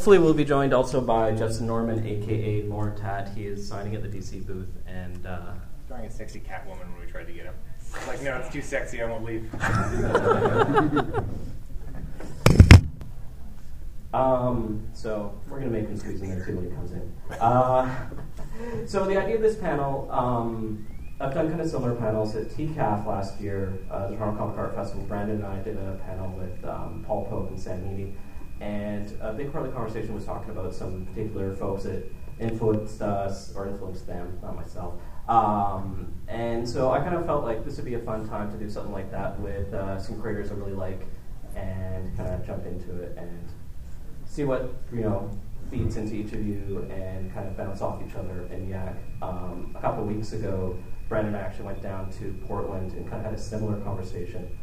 hopefully, we'll be joined also by Justin Norman, aka Moritat. He is signing at the DC booth, and uh, drawing a sexy Catwoman when we tried to get him. Like, no, it's too sexy. I won't leave. um, so we're gonna make him squeeze in there too when he comes in. Uh, so the idea of this panel, um, I've done kind of similar panels at TCAF last year, uh, the Toronto Comic Art Festival. Brandon and I did a panel with um, Paul Pope and Sam Heaney. And a big part of the conversation was talking about some particular folks that influenced us, or influenced them, not myself. Um, and so I kind of felt like this would be a fun time to do something like that with uh, some creators I really like and kind of jump into it and see what, you know, feeds into each of you and kind of bounce off each other and yak. Um, a couple weeks ago, Brandon actually went down to Portland and kind of had a similar conversation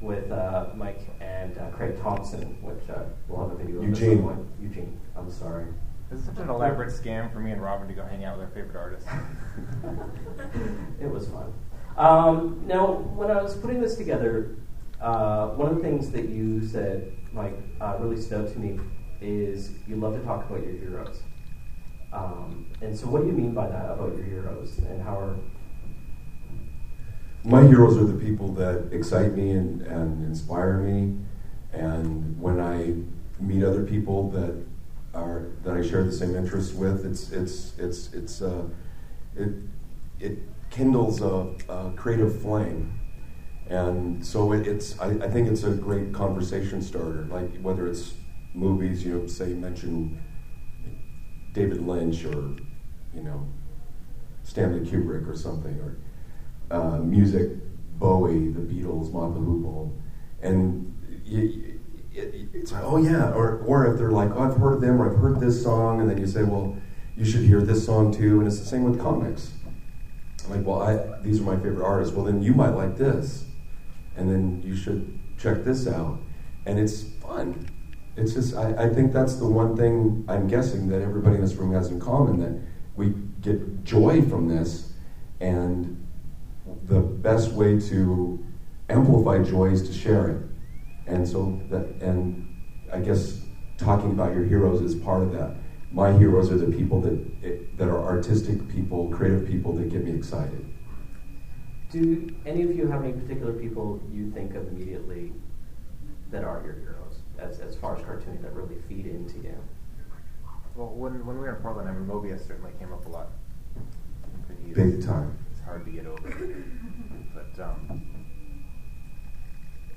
with uh, Mike and uh, Craig Thompson, which uh, we'll have a video of Eugene. at. Eugene, I'm sorry. This is such an elaborate scam for me and Robin to go hang out with our favorite artists. it was fun. Um, now, when I was putting this together, uh, one of the things that you said, Mike, uh, really stood out to me is you love to talk about your heroes. Um, and so, what do you mean by that about your heroes, and how are my heroes are the people that excite me and, and inspire me. And when I meet other people that are that I share the same interests with, it's it's it's it's uh, it it kindles a, a creative flame. And so it, it's I, I think it's a great conversation starter. Like whether it's movies, you know, say mention David Lynch or you know Stanley Kubrick or something or uh, music, Bowie, the Beatles, Mott the Hoople, and it's like, oh yeah, or, or if they're like, oh, I've heard of them, or I've heard this song, and then you say, well, you should hear this song too, and it's the same with comics. like, well, I, these are my favorite artists. Well, then you might like this, and then you should check this out, and it's fun. It's just, I, I think that's the one thing I'm guessing that everybody in this room has in common that we get joy from this, and the best way to amplify joy is to share it. And so that, and I guess talking about your heroes is part of that. My heroes are the people that that are artistic people, creative people that get me excited. Do any of you have any particular people you think of immediately that are your heroes, as, as far as cartooning that really feed into you? Well, when, when we were in Portland, I mean, Moebius certainly came up a lot. Big time hard to get over. But um,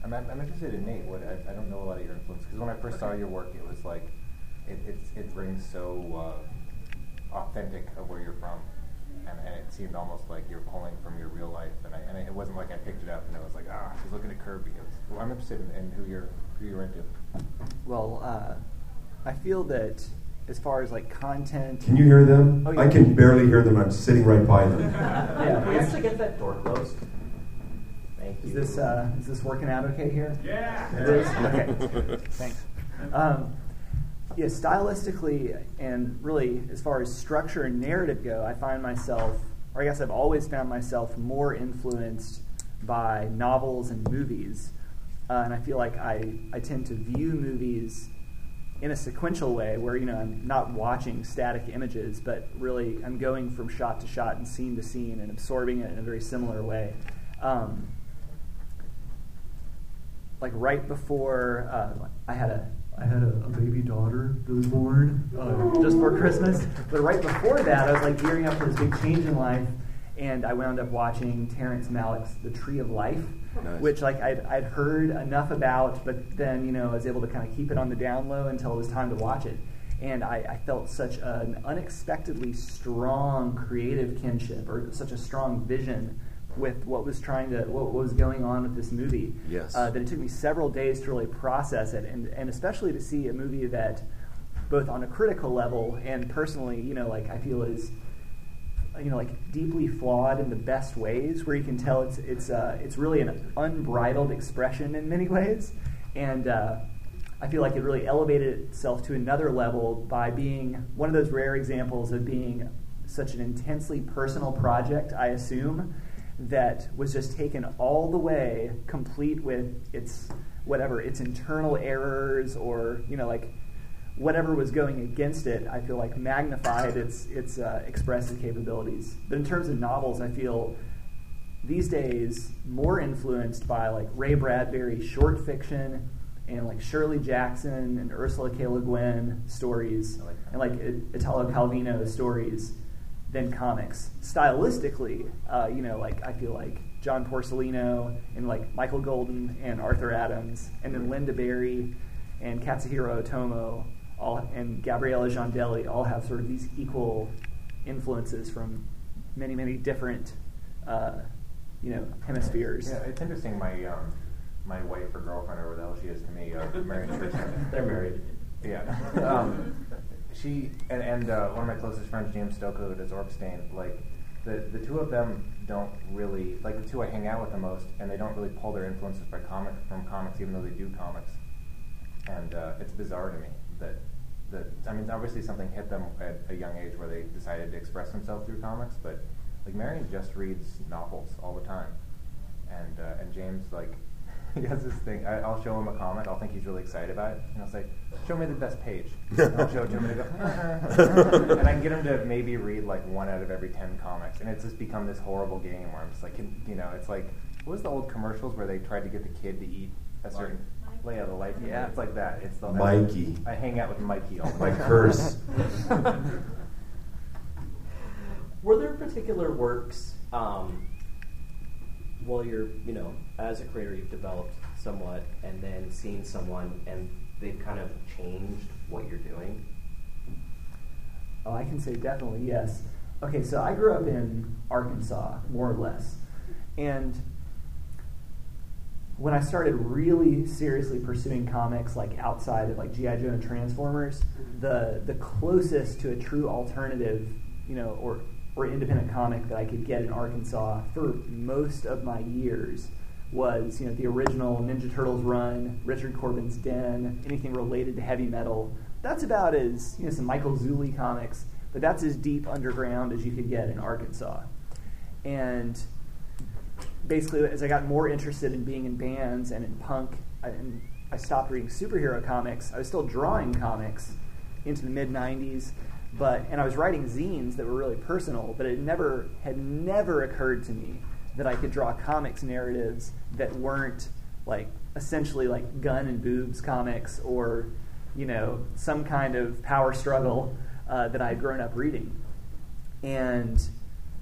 I'm, I'm interested in Nate. What I, I don't know a lot of your influence because when I first saw your work, it was like it it rings so uh, authentic of where you're from, and, and, it seemed almost like you're pulling from your real life. And, I, and it wasn't like I picked it up and it was like ah, she's looking at Kirby. Was, well, I'm interested in, in, who you're who you're into. Well, uh, I feel that as far as like content. Can you hear them? Oh, yeah. I can barely hear them. I'm sitting right by them. yeah, we have to get that door closed. Thank you. Is this uh, is this working out okay here? Yeah. It is. Okay. Thanks. Um, yeah, stylistically and really as far as structure and narrative go, I find myself, or I guess I've always found myself more influenced by novels and movies. Uh, and I feel like I, I tend to view movies in a sequential way where you know I'm not watching static images, but really I'm going from shot to shot and scene to scene and absorbing it in a very similar way. Um, like right before uh, I had a I had a, a, baby daughter that was born uh, just for Christmas, but right before that I was like gearing up for this big change in life, and I wound up watching Terrence Malick's The Tree of Life nice. which like I'd, I'd heard enough about, but then you know I was able to kind of keep it on the down low until it was time to watch it. And I, I felt such an unexpectedly strong creative kinship, or such a strong vision with what was trying to what was going on with this movie. Yes. Uh, that it took me several days to really process it, and and especially to see a movie that, both on a critical level and personally, you know, like I feel is you know like deeply flawed in the best ways, where you can tell it's it's uh, it's really an unbridled expression in many ways, and uh, I feel like it really elevated itself to another level by being one of those rare examples of being such an intensely personal project. I assume that was just taken all the way, complete with its whatever its internal errors or you know like whatever was going against it, I feel like magnified its its uh, expressive capabilities. But in terms of novels, I feel these days more influenced by like Ray Bradbury short fiction and like Shirley Jackson and Ursula K. Le Guin stories like and like Italo Calvino stories than comics. Stylistically, uh, you know, like I feel like John Porcellino and like Michael Golden and Arthur Adams, and then Lynda Barry and Katsuhiro Otomo, all and Gabriella Giandelli all have sort of these equal influences from many, many different, uh, you know, hemispheres. Yeah, it's interesting. My um, my wife or girlfriend or whatever she is to me, uh, Tristan. They're married. Yeah. Um, she and, and uh, one of my closest friends, James Stokoe, who does Orc Stain, like the, the two of them don't really like the two I hang out with the most, and they don't really pull their influences by comic from comics, even though they do comics. And uh, it's bizarre to me that that I mean, obviously something hit them at a young age where they decided to express themselves through comics, but like Marian just reads novels all the time, and uh, and James like he has this thing. I, I'll show him a comic. I'll think he's really excited about it, and I'll say, "Show me the best page." And I'll show it to him, and, go, uh, uh, uh, and I can get him to maybe read like one out of every ten comics, and it's just become this horrible game where I'm just like, you know, it's like what was the old commercials where they tried to get the kid to eat a certain layout of life? Yeah. it's like that. It's the Mikey. I hang out with Mikey all the My curse. Were there particular works um, while you're, you know, as a creator, you've developed somewhat, and then seen someone, and they've kind of changed what you're doing? Oh, I can say definitely yes. Okay, so I grew up in Arkansas, more or less. And when I started really seriously pursuing comics like outside of like G.I. Joe and Transformers, mm-hmm. the the closest to a true alternative, you know, or or independent comic that I could get in Arkansas for most of my years was, you know, the original Ninja Turtles run, Richard Corbin's Den, anything related to heavy metal. That's about as, you know, some Michael Zulli comics, but that's as deep underground as you could get in Arkansas. And basically, as I got more interested in being in bands and in punk, I, and I stopped reading superhero comics. I was still drawing comics into the mid '90s, but and I was writing zines that were really personal. But it never had never occurred to me that I could draw comics narratives that weren't like essentially like gun and boobs comics or you know some kind of power struggle uh, that I had grown up reading. And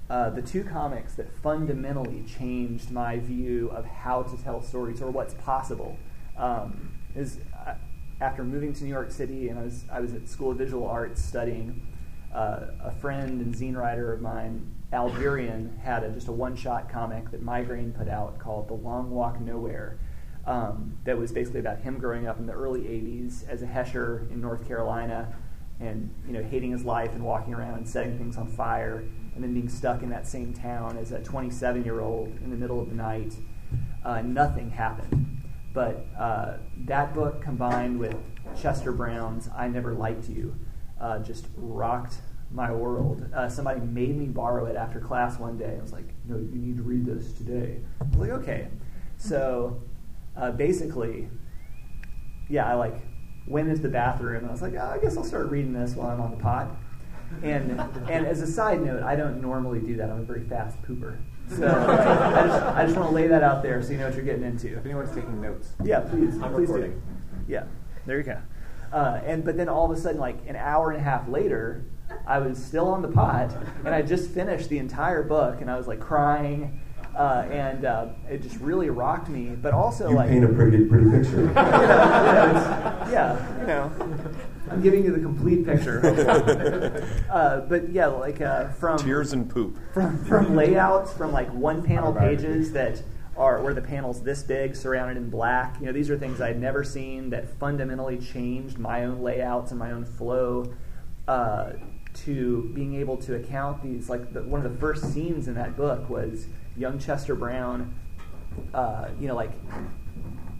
uh, the two comics that fundamentally changed my view of how to tell stories or what's possible um, is uh, after moving to New York City and I was I was at School of Visual Arts studying. Uh, a friend and zine writer of mine, Algerian, had a, just a one-shot comic that Migraine put out called "The Long Walk Nowhere." Um, that was basically about him growing up in the early '80s as a Hesher in North Carolina, and you know hating his life and walking around and setting things on fire, and then being stuck in that same town as a 27-year-old in the middle of the night. Uh, nothing happened, but uh, that book combined with Chester Brown's "I Never Liked You" uh, just rocked my world. Uh, somebody made me borrow it after class one day. I was like, "No, you need to read this today." I was like, "Okay." So uh, basically, yeah, I like went into the bathroom and I was like, oh, I guess I'll start reading this while I'm on the pot. And and as a side note, I don't normally do that. I'm a very fast pooper. So I just, I just want to lay that out there so you know what you're getting into. If anyone's taking notes, Yeah, please. I'm please recording. Do. Yeah, there you go. Uh, and but then all of a sudden, like an hour and a half later, I was still on the pot, and I just finished the entire book, and I was like crying, uh, and uh, it just really rocked me. But also, You like, paint a pretty, pretty picture. you know, it's- yeah, you know, I'm giving you the complete picture. uh, but yeah, like uh, from Tears and poop. from from layouts from like one panel pages that are where the panel's this big surrounded in black you know these are things i'd never seen that fundamentally changed my own layouts and my own flow uh, to being able to account these like the, one of the first scenes in that book was young chester brown uh, you know like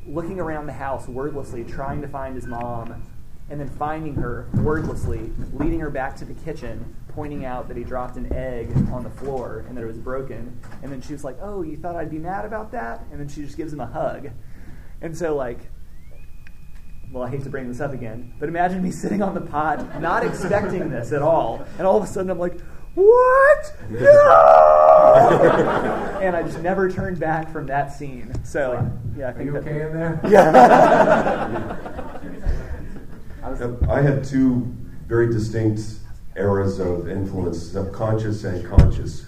looking around the house wordlessly trying to find his mom and then finding her wordlessly leading her back to the kitchen pointing out that he dropped an egg on the floor and that it was broken and then she was like oh you thought i'd be mad about that and then she just gives him a hug and so like well, I hate to bring this up again, but imagine me sitting on the pod, not expecting this at all, and all of a sudden I'm like, what? No! and I just never turned back from that scene. So, yeah, I Are think you that, okay in there? Yeah. I was, Yep, I had two very distinct eras of influence, subconscious and conscious.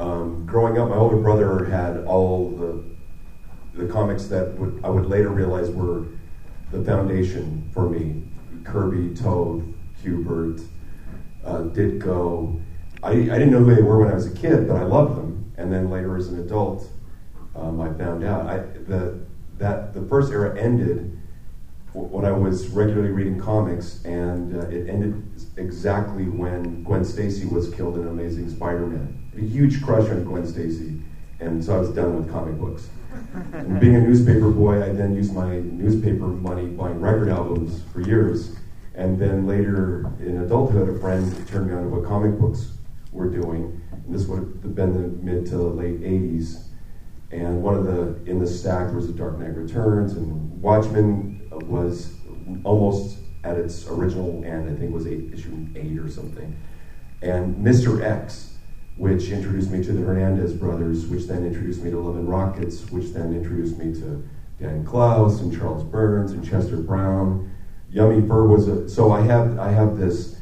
Um, growing up, my older brother had all the the comics that would, I would later realize were the foundation for me: Kirby, Toth, Kubert, uh, Ditko. I, I didn't know who they were when I was a kid, but I loved them. And then later, as an adult, um, I found out I, the, that the first era ended when I was regularly reading comics, and uh, it ended exactly when Gwen Stacy was killed in Amazing Spider-Man. A huge crush on Gwen Stacy, and so I was done with comic books. And being a newspaper boy, I then used my newspaper money buying record albums for years, and then later in adulthood, a friend turned me on to what comic books were doing. And this would have been the mid to late '80s, and one of the in the stack was The Dark Knight Returns, and Watchmen was almost at its original end. I think it was eight, issue eight or something. And Mr. X, which introduced me to the Hernandez brothers, which then introduced me to and Rockets, which then introduced me to Dan Clowes and Charles Burns and Chester Brown. Yummy Fur was a so I have I have this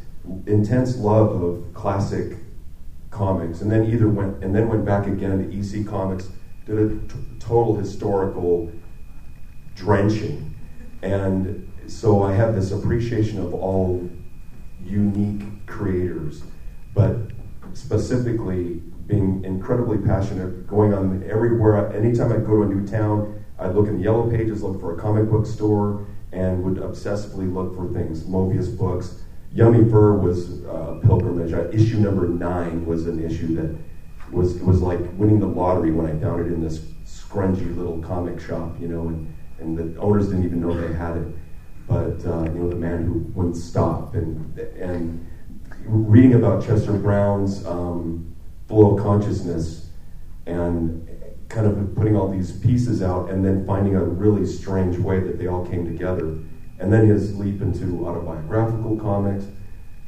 intense love of classic comics, and then either went and then went back again to EC Comics, did a t- total historical drenching, and so I have this appreciation of all unique creators, but specifically being incredibly passionate, going on everywhere. Anytime I go to a new town, I'd look in the yellow pages, look for a comic book store, and would obsessively look for things. Moebius books. Yummy Fur was a pilgrimage. Uh, issue number nine was an issue that was was like winning the lottery when I found it in this scrungy little comic shop, you know, and, and the owners didn't even know they had it. But uh, you know, the man who wouldn't stop, and and reading about Chester Brown's um, flow of consciousness, and kind of putting all these pieces out, and then finding a really strange way that they all came together, and then his leap into autobiographical comics.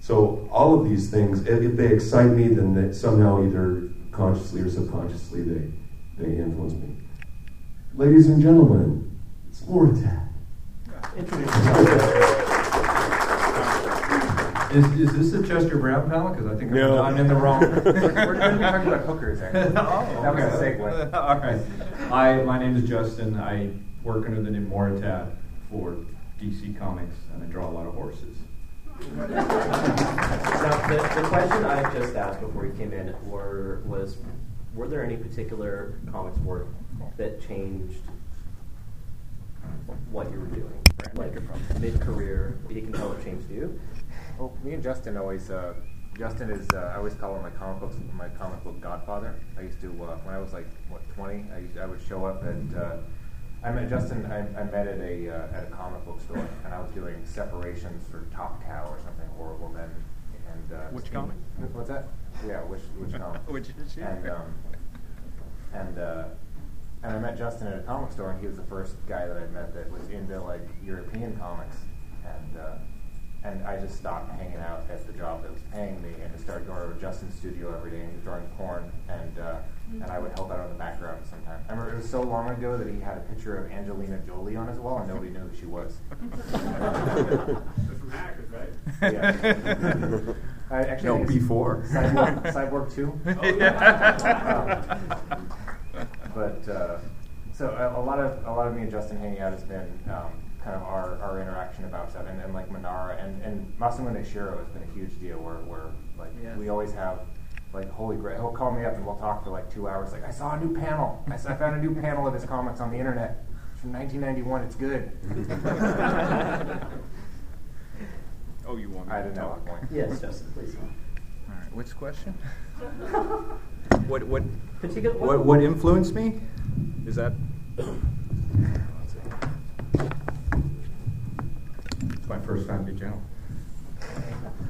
So all of these things, if, they excite me, then somehow either consciously or subconsciously they they influence me. Ladies and gentlemen, it's Moritat. Is, is this a Chester Brown panel? Because I think I'm- No. I'm in the wrong. we're going to be talking about hookers, actually. Oh, that was a segue. All right. I, my name is Justin. I work under the name Moritat for DC Comics, and I draw a lot of horses. Now, the, the question I just asked before you came in were, was, were there any particular comics work that changed what you were doing? Like mid-career, you can tell what changed you. Well, me and Justin always. Uh, Justin is. Uh, I always call him my comic book, my comic book godfather. I used to uh, when I was like what twenty. I, used, I would show up and uh, I met Justin. I, I met at a uh, at a comic book store, and I was doing separations for Top Cow or something horrible then. And uh, Which he- comic? What's that? Yeah, which which comic? Which issue? And um, and uh, and I met Justin at a comic store, and he was the first guy that I met that was into like European comics, and uh, and I just stopped hanging out at the job that was paying me, and just started going over to Justin's studio every day and he was drawing porn, and uh, and I would help out in the background sometimes. I remember it was so long ago that he had a picture of Angelina Jolie on his wall, and nobody knew who she was. from Hackers, right? Yeah. I actually No, before. Cyborg, Cyborg 2. Oh, Um, but uh, so a, a lot of a lot of me and Justin hanging out has been um, kind of our, our interaction about stuff, and, and like Manara and and Masamune Shirow has been a huge deal. Where where like Yeah. we always have. Like holy grail, he'll call me up and we'll talk for like two hours. Like I saw a new panel. I found a new panel of his comics on the internet. It's from 1991. It's good. Oh, you want me I didn't know talk? what point. Yes, Justin, please. All right, which question? what what Particular, what what influenced me? Is that? It's my first time to channel.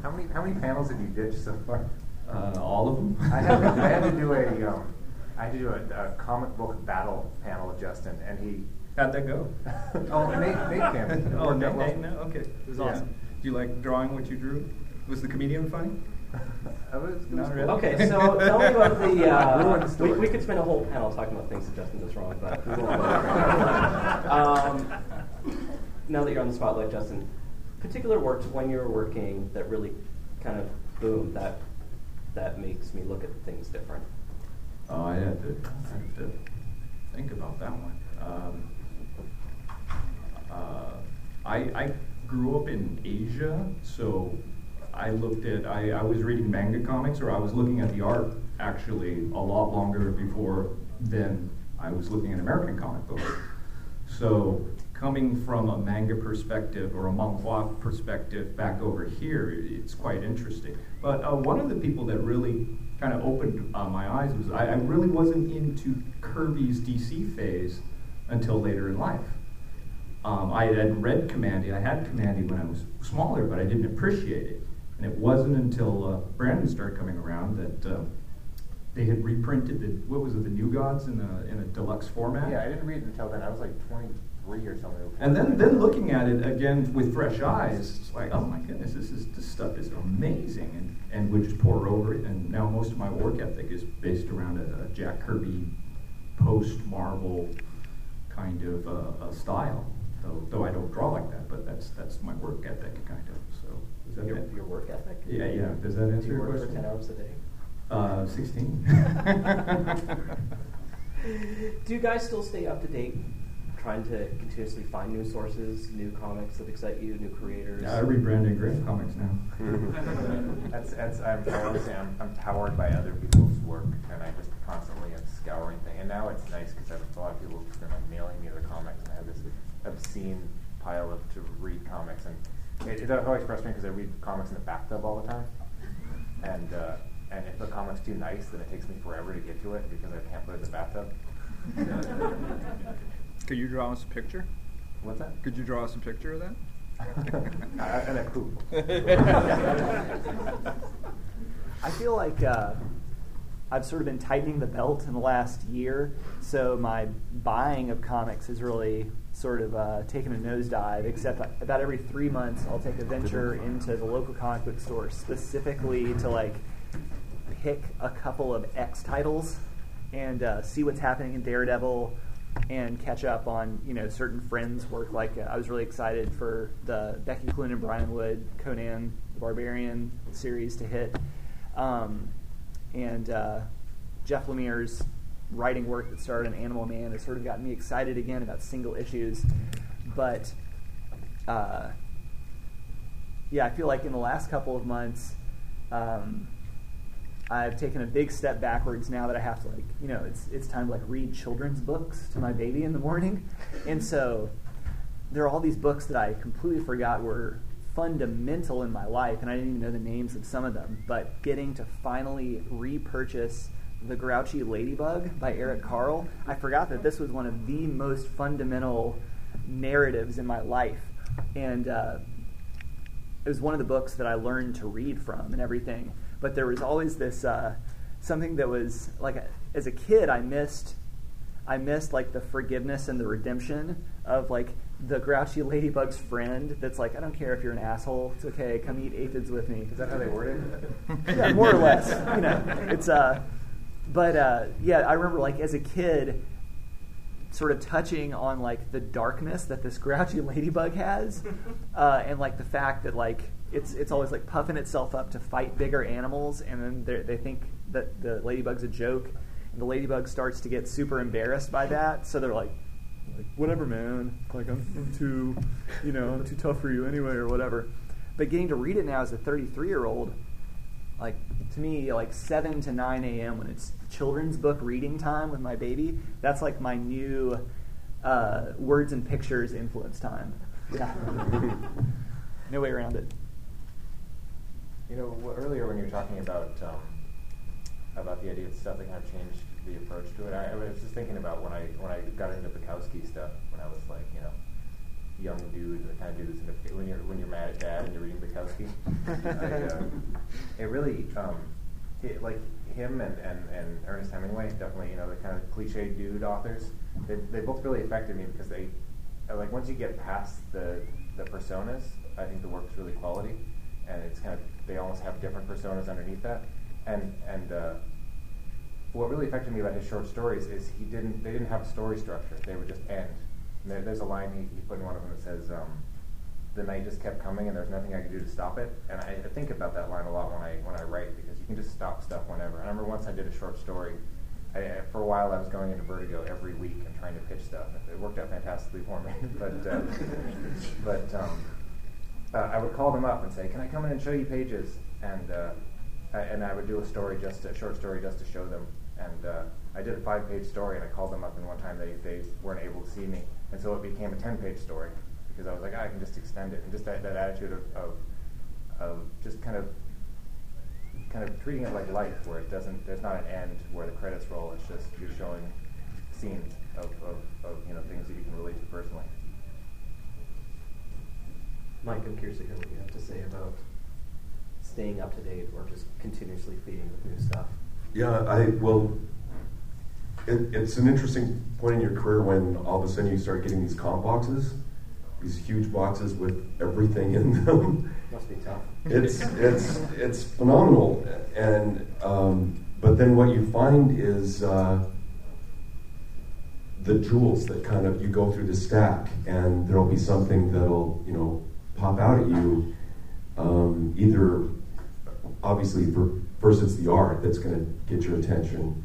How many how many panels have you ditched so far? Uh, all of them? I had, to, I had to do a um, I had to do a, a comic book battle panel with Justin, and he How'd that go? Oh, Nate, Nate came. Oh, Nate. Nate, no? Okay. It was Yeah. awesome. Do you like drawing what you drew? Was the comedian funny? That was- it was really. Okay, so tell me about the. Ruin the Uh, we, we could spend a whole panel talking about things that Justin does wrong, but we won't. um, now that you're on the spotlight, Justin, particular works when you're working that really kind of boom that that makes me look at things different. Oh, I had to, I had to think about that one. Um, uh, I, I grew up in Asia, so I looked at, I, I was reading manga comics, or I was looking at the art actually a lot longer before than I was looking at American comic books. So coming from a manga perspective or a manhwa perspective back over here, it's quite interesting. But uh, one of the people that really kind of opened uh, my eyes was I, I really wasn't into Kirby's DC phase until later in life. Um, I had read Kamandi. I had Kamandi when I was smaller, but I didn't appreciate it. And it wasn't until uh, Brandon started coming around that uh, they had reprinted the what was it, the New Gods in a in a deluxe format. Yeah, I didn't read it until then. I was like 23 or something. And then, then looking at it again with fresh eyes, it's like, oh my goodness, this is this stuff is amazing, and and would just pour over it. And now most of my work ethic is based around a, a Jack Kirby post Marvel kind of uh, a style. Though though I don't draw like that, but that's that's my work ethic kind of. So is that Your, it? your work ethic? Yeah, yeah. Does that Do answer you your work question? for 10 hours a day? Uh, sixteen. Do you guys still stay up to date, trying to continuously find new sources, new comics that excite you, new creators? I read Brandon Graham comics now. That's, that's, I'm, I always say I'm, I'm powered by other people's work, and I just constantly am scouring things. And now it's nice because I have a lot of people who've been like mailing me their comics, and I have this obscene pile of to read comics. And it, it's always frustrating because I read comics in the bathtub all the time, and uh, and if the comic's too nice, then it takes me forever to get to it because I can't put it in the bathtub. Could you draw us a picture? What's that? Could you draw us a picture of that? I, and a poop. I feel like uh, I've sort of been tightening the belt in the last year, so my buying of comics has really sort of uh, taken a nosedive. Except about every three months, I'll take a venture into the local comic book store specifically to like pick a couple of X titles and uh, see what's happening in Daredevil and catch up on you know certain friends' work. Like uh, I was really excited for the Becky Cloonan and Brian Wood Conan the Barbarian series to hit, um, and uh, Jeff Lemire's writing work that started in Animal Man has sort of gotten me excited again about single issues, but. Uh, yeah, I feel like in the last couple of months, um, I've taken a big step backwards now that I have to like, you know, it's it's time to like read children's books to my baby in the morning, and so there are all these books that I completely forgot were fundamental in my life, and I didn't even know the names of some of them. But getting to finally repurchase The Grouchy Ladybug by Eric Carle, I forgot that this was one of the most fundamental narratives in my life, and uh, it was one of the books that I learned to read from and everything. But there was always this uh, something that was like as a kid I missed. I missed like the forgiveness and the redemption of like the grouchy ladybug's friend. That's like I don't care if you're an asshole. It's okay. Come eat aphids with me. Is that how they word it? yeah, more or less. You know, it's uh, but uh, yeah, I remember like as a kid, sort of touching on like the darkness that this grouchy ladybug has, uh, and like the fact that like it's it's always like puffing itself up to fight bigger animals, and then they're- think that the ladybug's a joke, and the ladybug starts to get super embarrassed by that, so they're like. Like, whatever, man. Like, I'm, I'm too, you know, I'm too tough for you anyway, or whatever. But getting to read it now as a 33 year old, like to me like 7 to 9 a.m when it's children's book reading time with my baby that's like my new uh, words and pictures influence time. Yeah. No way around it. You know, wh- earlier when you were talking about um, about the idea of stuff that kind of changed the approach to it, I, I was just thinking about when I when I got into Bukowski stuff when I was like, you know, young dude, the kind of dude that's into when you're when you're mad at dad and you're reading Bukowski. I, uh, it really um, it, like him and, and, and Ernest Hemingway, definitely you know the kind of cliche dude authors. they, they both really affected me because they, uh, like once you get past the, the personas, I think the work's really quality, and it's kind of, they almost have different personas underneath that. And, and uh, what really affected me about his short stories is he didn't, they didn't have a story structure, they would just end. There, there's a line he, he put in one of them that says, um, the night just kept coming and there's nothing I could do to stop it. And I, I think about that line a lot when I when I write because you can just stop stuff whenever. I remember once I did a short story. I, for a while, I was going into Vertigo every week and trying to pitch stuff. It worked out fantastically for me. but uh, but um, uh, I would call them up and say, "Can I come in and show you pages?" And uh, I, and I would do a story, just a short story, just to show them. And uh, I did a five-page story, and I called them up, and one time they, they weren't able to see me, and so it became a ten-page story because I was like, oh, I can just extend it, and just that, that attitude of, of, of just kind of kind of treating it like life, where it doesn't, there's not an end where the credits roll. It's just you're showing scenes of, of, of you know things that you can relate to personally. Mike, I'm curious to hear what you have to say about staying up to date or just continuously feeding with new stuff. Yeah, I well, it, it's an interesting point in your career when all of a sudden you start getting these comp boxes, these huge boxes with everything in them. Must be tough. It's it's it's phenomenal, and um, but then what you find is uh, the jewels that kind of you go through the stack, and there'll be something that'll you know pop out at you. Um, either obviously for, first it's the art that's going to get your attention,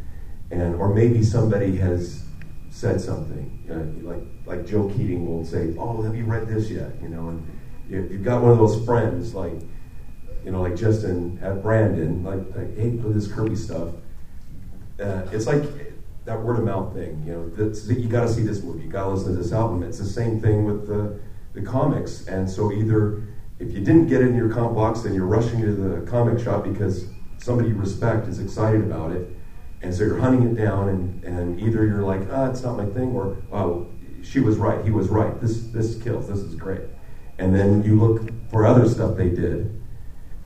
and or maybe somebody has said something uh, like like Joe Keatinge will say, "Oh, have you read this yet?" You know, and you, have got one of those friends like you know, like Justin at Brandon, like, like hey, for this Kirby stuff. Uh, it's like that word of mouth thing. You know, that's, you got to see this movie, you got to listen to this album. It's the same thing with the the comics, and so either if you didn't get it in your comp box, then you're rushing to the comic shop because somebody you respect is excited about it. And so you're hunting it down, and, and either you're like, ah, it's not my thing, or, oh, she was right, he was right, this, this kills, this is great. And then you look for other stuff they did,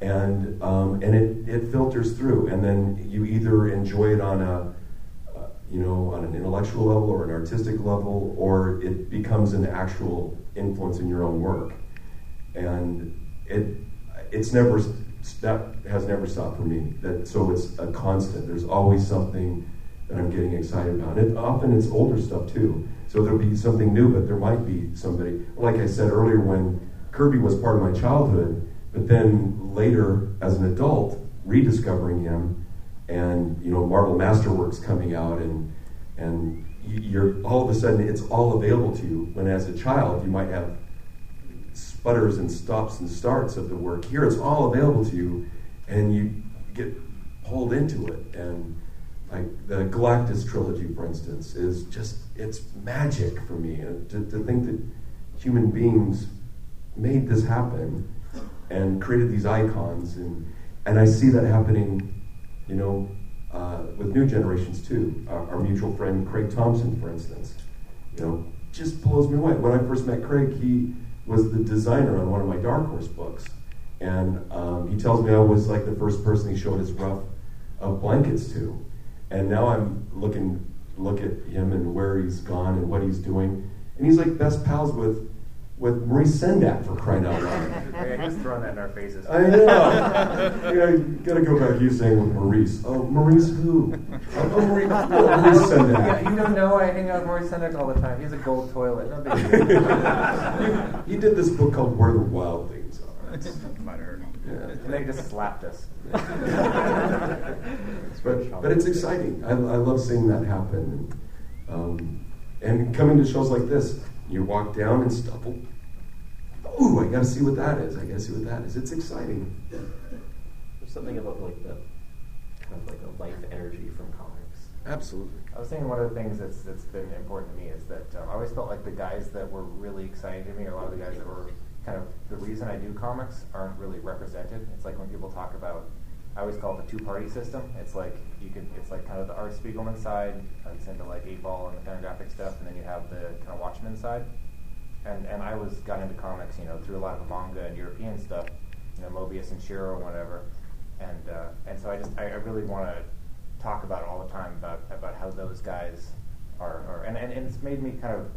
and, um, and it, it filters through. And then you either enjoy it on a, uh, you know, on an intellectual level or an artistic level, or it becomes an actual influence in your own work and it it's never that has never stopped for me. That so it's a constant. There's always something that I'm getting excited about. And it, often it's older stuff too. So there'll be something new, but there might be somebody. Like I said earlier, when Kirby was part of my childhood, but then later as an adult, rediscovering him, and you know Marvel Masterworks coming out, and and you're all of a sudden it's all available to you. When as a child you might have sputters and stops and starts of the work. Here it's all available to you, and you get pulled into it. And like the Galactus trilogy, for instance, is just it's magic for me to, to think that human beings made this happen and created these icons, and and I see that happening, you know, uh, with new generations too. Our, our mutual friend Craig Thompson, for instance, you know, just blows me away. When I first met Craig, he was the designer on one of my Dark Horse books. And um, he tells me I was like the first person he showed his rough of blankets to. And now I'm looking look at him and where he's gone and what he's doing. And he's like best pals with with Maurice Sendak for crying out loud. yeah, he's throwing that in our faces. I know. you gotta go back. You saying with Maurice. Oh, Maurice who? Oh, oh Maurice, oh, Maurice Sendak. Yeah, you don't know. I hang out with Maurice Sendak all the time. He's a gold toilet. No big he, he did this book called Where the Wild Things Are. Might have heard. Yeah. And they just slapped us. but, but it's exciting. I, I love seeing that happen. And, um, and coming to shows like this, you walk down and stumble. Ooh, I got to see what that is. I got to see what that is. It's exciting. There's something about like the kind of like a life energy from comics. Absolutely. I was saying one of the things that's that's been important to me is that um, I always felt like the guys that were really exciting to me, or a lot of the guys that were kind of the reason I do comics, aren't really represented. It's like when people talk about I always call it the two-party system. It's like you can, it's like kind of the Art Spiegelman side, it's into like Eight Ball and the Fantagraphic stuff, and then you have the kind of Watchmen side. And and I was got into comics, you know, through a lot of manga and European stuff, you know, Moebius and Shirow and whatever. And uh, and so I just I, I really want to talk about all the time about about how those guys are, are and, and, and it's made me kind of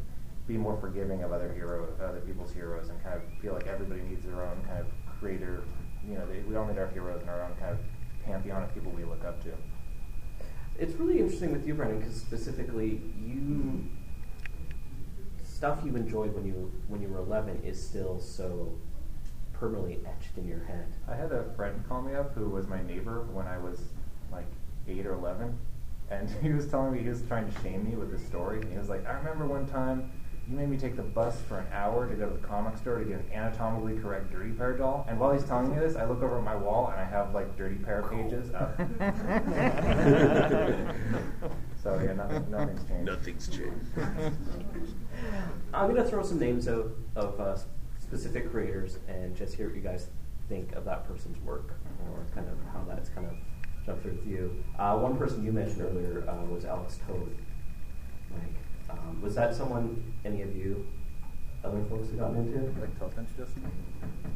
be more forgiving of other heroes, other people's heroes, and kind of feel like everybody needs their own kind of creator. You know, they, we all need our heroes and our own kind of pantheon of people we look up to. It's really interesting with you, Brandon, because specifically you stuff you enjoyed when you when you were 11 is still so permanently etched in your head. I had a friend call me up who was my neighbor when I was like eight or eleven, and he was telling me he was trying to shame me with this story. And he was like, "I remember one time you made me take the bus for an hour to go to the comic store to get an anatomically correct Dirty Pair doll." And while he's telling me this, I look over at my wall and I have like Dirty Pair pages up. so yeah, nothing, nothing's changed. Nothing's changed. I'm going to throw some names out of uh, specific creators and just hear what you guys think of that person's work or kind of how that's kind of jumped through with you. Uh, one person you mentioned earlier uh, was Alex Toth. Like, um, was that someone any of you other folks have gotten into? Like Toth introduced me.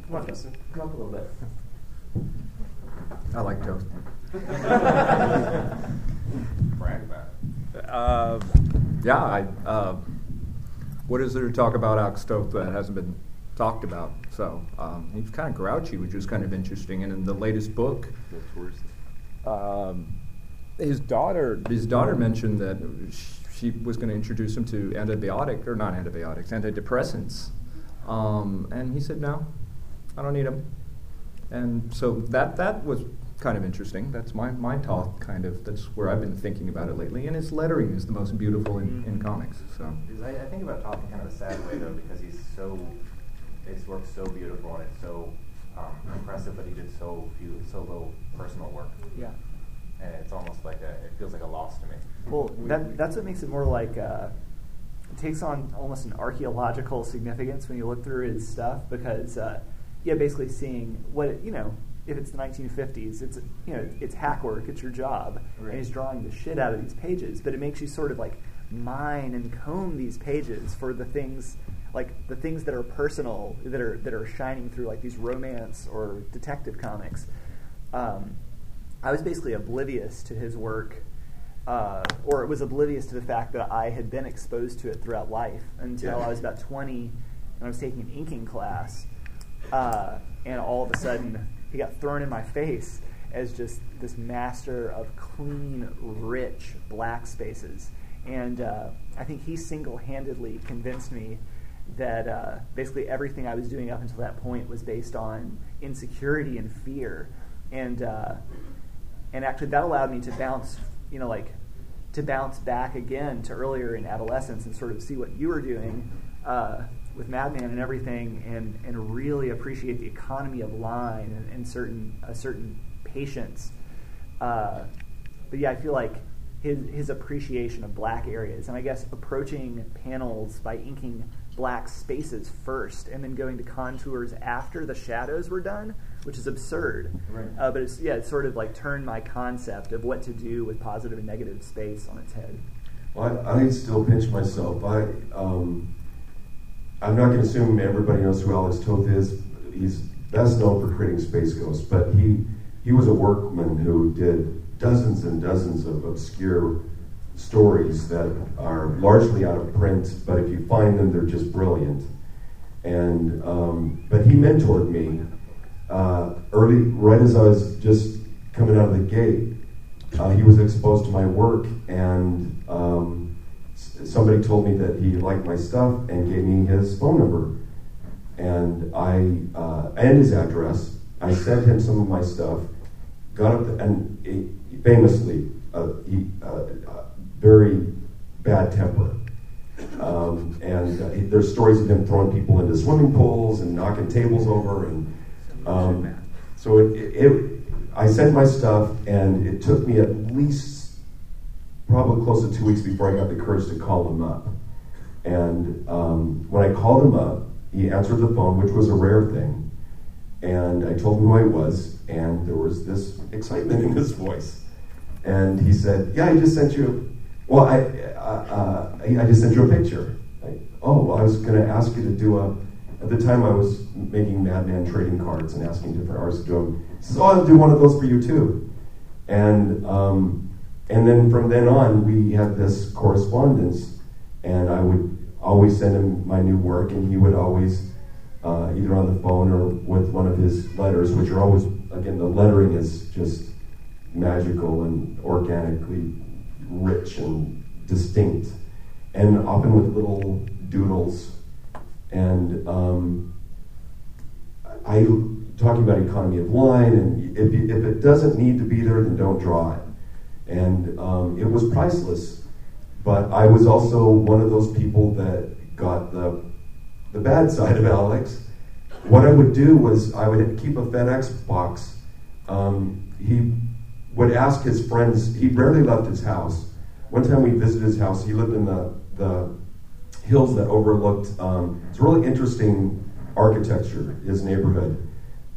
Come on, Justin. Come up a little bit. I like toast. Brag about it. Uh, yeah, I, uh, what is there to talk about Alex Toth that hasn't been talked about? So um, he's kind of grouchy, which was kind of interesting. And in the latest book, um, his daughter, his daughter mentioned that she was going to introduce him to antibiotic or not antibiotics, antidepressants, um, and he said, "No, I don't need them." And so that that was kind of interesting. That's my, my talk, kind of. That's where I've been thinking about it lately. And his lettering is the most beautiful in, in comics. So I, I think about Toth in kind of a sad way though, because he's so, his work's so beautiful and it's so um, impressive, but he did so few, so little personal work, Yeah. and it's almost like a, it feels like a loss to me. Well, that, that's what makes it more like uh, it takes on almost an archaeological significance when you look through his stuff because uh, yeah, basically seeing what it, you know. If it's the 1950s, it's you know it's hack work, it's your job, Right. and he's drawing the shit out of these pages. But it makes you sort of like mine and comb these pages for the things like the things that are personal that are that are shining through like these romance or detective comics. Um, I was basically oblivious to his work, uh, or was oblivious to the fact that I had been exposed to it throughout life until Yeah. I was about 20 and I was taking an inking class. Uh, and all of a sudden, he got thrown in my face as just this master of clean, rich black spaces. And uh, I think he single handedly convinced me that uh, basically everything I was doing up until that point was based on insecurity and fear. And uh, and actually that allowed me to bounce, you know, like to bounce back again to earlier in adolescence and sort of see what you were doing uh, with Madman and everything, and and really appreciate the economy of line and, and certain a certain patience. Uh, but yeah, I feel like his his appreciation of black areas, and I guess approaching panels by inking black spaces first, and then going to contours after the shadows were done, which is absurd. Right. Uh, but it's yeah, it's sort of like turned my concept of what to do with positive and negative space on its head. Well, I, I still pinch myself. I, um, I'm not going to assume everybody knows who Alex Toth is. He's best known for creating Space Ghost, but he, he was a workman who did dozens and dozens of obscure stories that are largely out of print, but if you find them, they're just brilliant. And um, but he mentored me uh, early, right as I was just coming out of the gate. Uh, he was exposed to my work, and um, somebody told me that he liked my stuff and gave me his phone number and I uh, and his address. I sent him some of my stuff. Got up the, and he, famously, uh, he uh, uh, very bad temper. Um, and uh, he, there's stories of him throwing people into swimming pools and knocking tables over, and um, so it, it, it. I sent my stuff, and it took me at least probably close to two weeks before I got the courage to call him up. And um, when I called him up, he answered the phone, which was a rare thing. And I told him who I was, and there was this excitement in his voice. And he said, "Yeah, I just sent you. Well, I uh, uh, I just sent you a picture. I, oh, well, I was going to ask you to do a. At the time, I was making Madman trading cards and asking different artists to do them. So I'll do one of those for you too. And um, and then from then on, we had this correspondence, and I would always send him my new work, and he would always, uh, either on the phone or with one of his letters, which are always, again, the lettering is just magical and organically rich and distinct, and often with little doodles. And um, I talking about economy of line, and if, if it doesn't need to be there, then don't draw it. And um, it was priceless. But I was also one of those people that got the the bad side of Alex. What I would do was I would keep a FedEx box. Um, he would ask his friends. He rarely left his house. One time we visited his house. He lived in the the hills that overlooked. Um, it's really interesting architecture. His neighborhood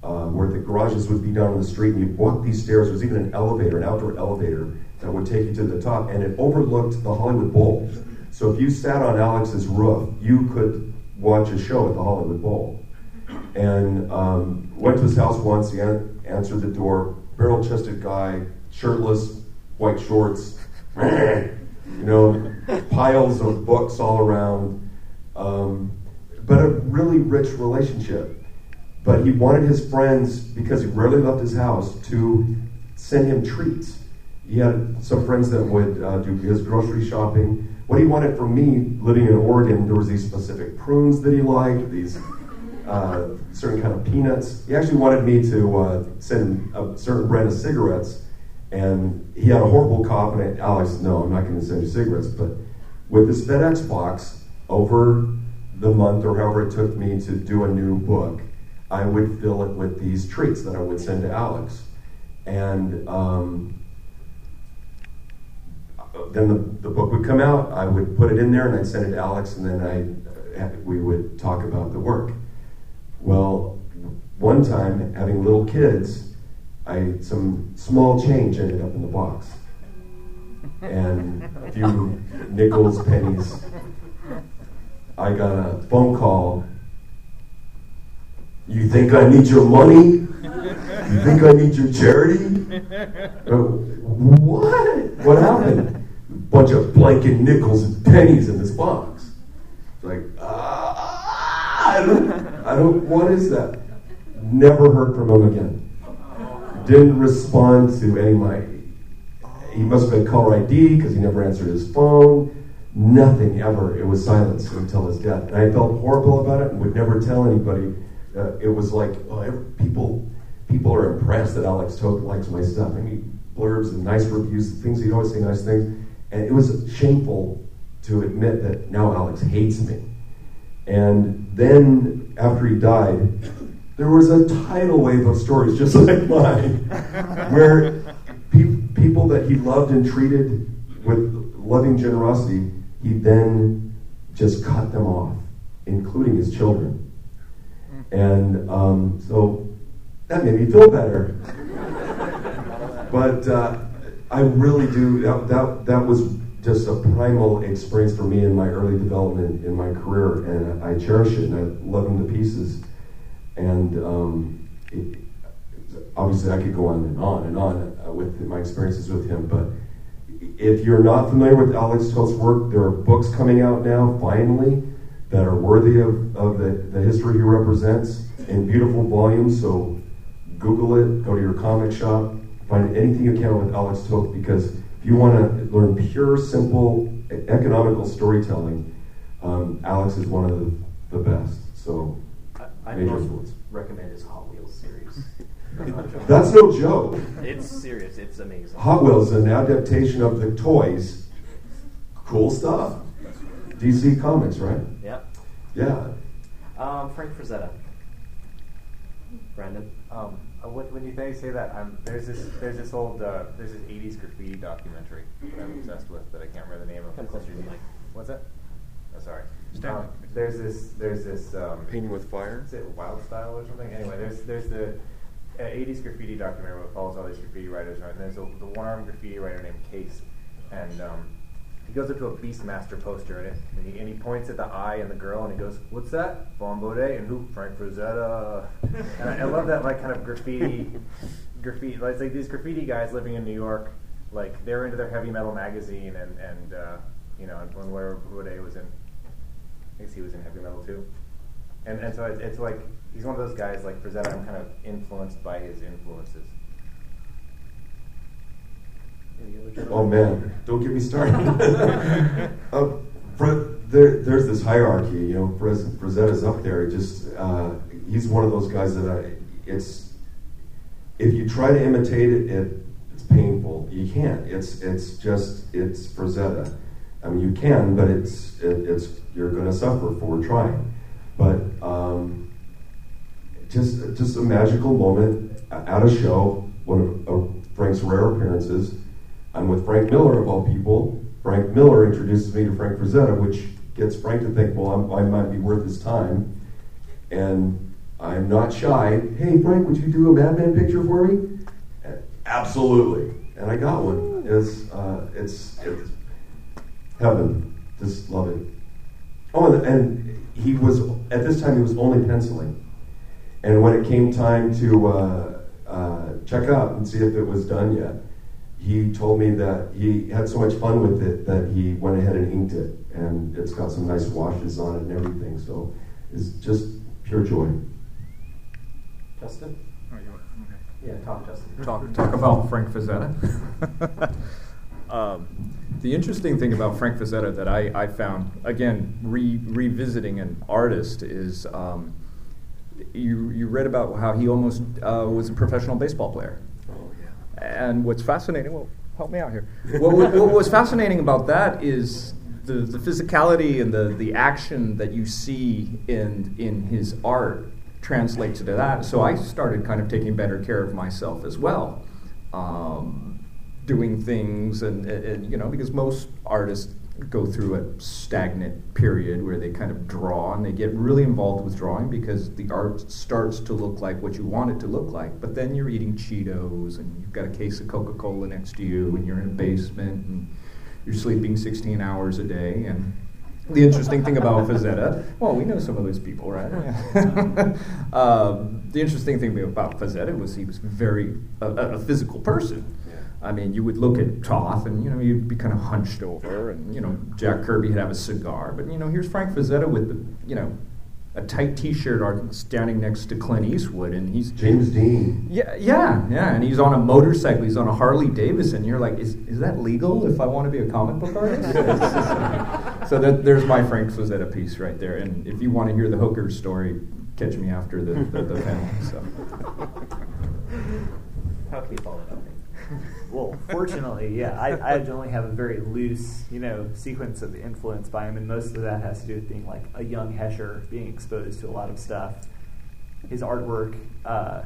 uh, where the garages would be down on the street, and you'd walk these stairs. There was even an elevator, an outdoor elevator, that would take you to the top, and it overlooked the Hollywood Bowl. So if you sat on Alex's roof, you could watch a show at the Hollywood Bowl. And um, went to his house once. He an- answered the door. Barrel-chested guy, shirtless, white shorts. you know, piles of books all around. Um, but a really rich relationship. But he wanted his friends, because he rarely left his house, to send him treats. He had some friends that would uh, do his grocery shopping. What he wanted from me, living in Oregon, there was these specific prunes that he liked, these uh, certain kind of peanuts. He actually wanted me to uh, send a certain brand of cigarettes, and he had a horrible cough. And I, Alex, no, I'm not going to send you cigarettes. But with this FedEx box, over the month or however it took me to do a new book, I would fill it with these treats that I would send to Alex. And um, then the, the book would come out, I would put it in there, and I'd send it to Alex, and then I, we would talk about the work. Well, one time, having little kids, I some small change ended up in the box, and a few nickels, pennies. I got a phone call you think I need your money? You think I need your charity? Uh, what? What happened? Bunch of blanket nickels and pennies in this box. It's like, ah, I don't, I don't, what is that? Never heard from him again. Didn't respond to any of my, he must have been caller ID because he never answered his phone. Nothing ever. It was silence until his death. And I felt horrible about it and would never tell anybody uh, it was like oh, people people are impressed that Alex Toth likes my stuff. I mean, blurbs and nice reviews, things he'd always say nice things, and it was shameful to admit that now Alex hates me. And then after he died, there was a tidal wave of stories just like mine, where pe- people that he loved and treated with loving generosity, he then just cut them off, including his children. And um, so that made me feel better. but uh, I really do, that, that, that was just a primal experience for me in my early development in my career, and I cherish it and I love him to pieces. And um, it, obviously, I could go on and on and on uh, with my experiences with him, but if you're not familiar with Alex Toth's work, there are books coming out now, finally, that are worthy of, of the, the history he represents in beautiful volumes. So Google it, go to your comic shop, find anything you can with Alex Toth because if you want to learn pure, simple, economical storytelling, um, Alex is one of the, the best. So, I, I major influence. recommend his Hot Wheels series. That's no joke. it's serious. It's amazing. Hot Wheels is an adaptation of the toys. Cool stuff. DC Comics, right? Yep. Yeah. Um, Frank Frazetta. Brandon. Um, uh, when, when you say, say that, um, there's this there's this old uh, there's this '80s graffiti documentary that I'm obsessed with that I can't remember the name of. Come closer to the. What's that? Oh, sorry. Um, there's this there's this um, Painting with fire? Is it Wild Style or something? Anyway, there's there's the uh, 80s graffiti documentary that follows all these graffiti writers, right? And there's a, the one-armed graffiti writer named Case, and um, he goes up to a Beastmaster poster in it, and he, and he points at the eye and the girl, and he goes, "What's that? Bon Baudet and who? Frank Frazetta." and I, I love that like kind of graffiti, graffiti. Like, it's like these graffiti guys living in New York. like they're into their heavy metal magazine, and and uh, you know, and when where Rude was in, I guess he was in heavy metal too, and and so it's, it's like he's one of those guys like Frazetta. I'm kind of influenced by his influences. Oh man, don't get me started. uh, there, there's this hierarchy, you know. Frazetta's up there. Just uh, he's one of those guys that I. It's if you try to imitate it, it it's painful. You can't. It's it's just it's Frazetta. I mean, you can, but it's it, it's you're going to suffer for trying. But um, just just a magical moment at a show, one of uh, Frank's rare appearances. I'm with Frank Miller of all people. Frank Miller introduces me to Frank Frazetta, which gets Frank to think, well, I'm, i might be worth his time. And I'm not shy. Hey, Frank, would you do a Madman picture for me? Absolutely. And I got one. It's, uh, it's, it's heaven. Just love it. Oh, and, and, he was, at this time, he was only penciling. And when it came time to uh, uh, check out and see if it was done yet, he told me that he had so much fun with it that he went ahead and inked it, and it's got some nice washes on it and everything. So it's just pure joy. Justin? Oh, you want- okay. Yeah, talk, Justin. talk talk about Frank Frazetta. um, the interesting thing about Frank Frazetta that I, I found again re, revisiting an artist is um, you you read about how he almost uh, was a professional baseball player. And what's fascinating, well, help me out here. what, what, what was fascinating about that is the, the physicality and the, the action that you see in, in his art translates to that. So I started kind of taking better care of myself as well. Um, doing things and, and, you know, because most artists go through a stagnant period where they kind of draw and they get really involved with drawing because the art starts to look like what you want it to look like. But then you're eating Cheetos and you've got a case of Coca Cola next to you and you're in a basement and you're sleeping 16 hours a day. And the interesting thing about Frazetta, well, we know some of those people, right? um, the interesting thing about Frazetta was he was very a, a physical person. I mean, you would look at Toth, and you know, you'd be kind of hunched over, and you know, Jack Kirby would have a cigar, but you know, here's Frank Frazetta with the, you know, a tight T-shirt on, standing next to Clint Eastwood, and he's James Dean. Yeah, yeah, yeah, and he's on a motorcycle. He's on a Harley Davidson. You're like, is is that legal if I want to be a comic book artist? so that, there's my Frank Frazetta piece right there. And if you want to hear the hooker story, catch me after the, the, the panel. So. How can you follow that up? Well, fortunately, yeah, I, I only have a very loose, you know, sequence of influence by him, and most of that has to do with being like a young Hesher, being exposed to a lot of stuff. His artwork, uh,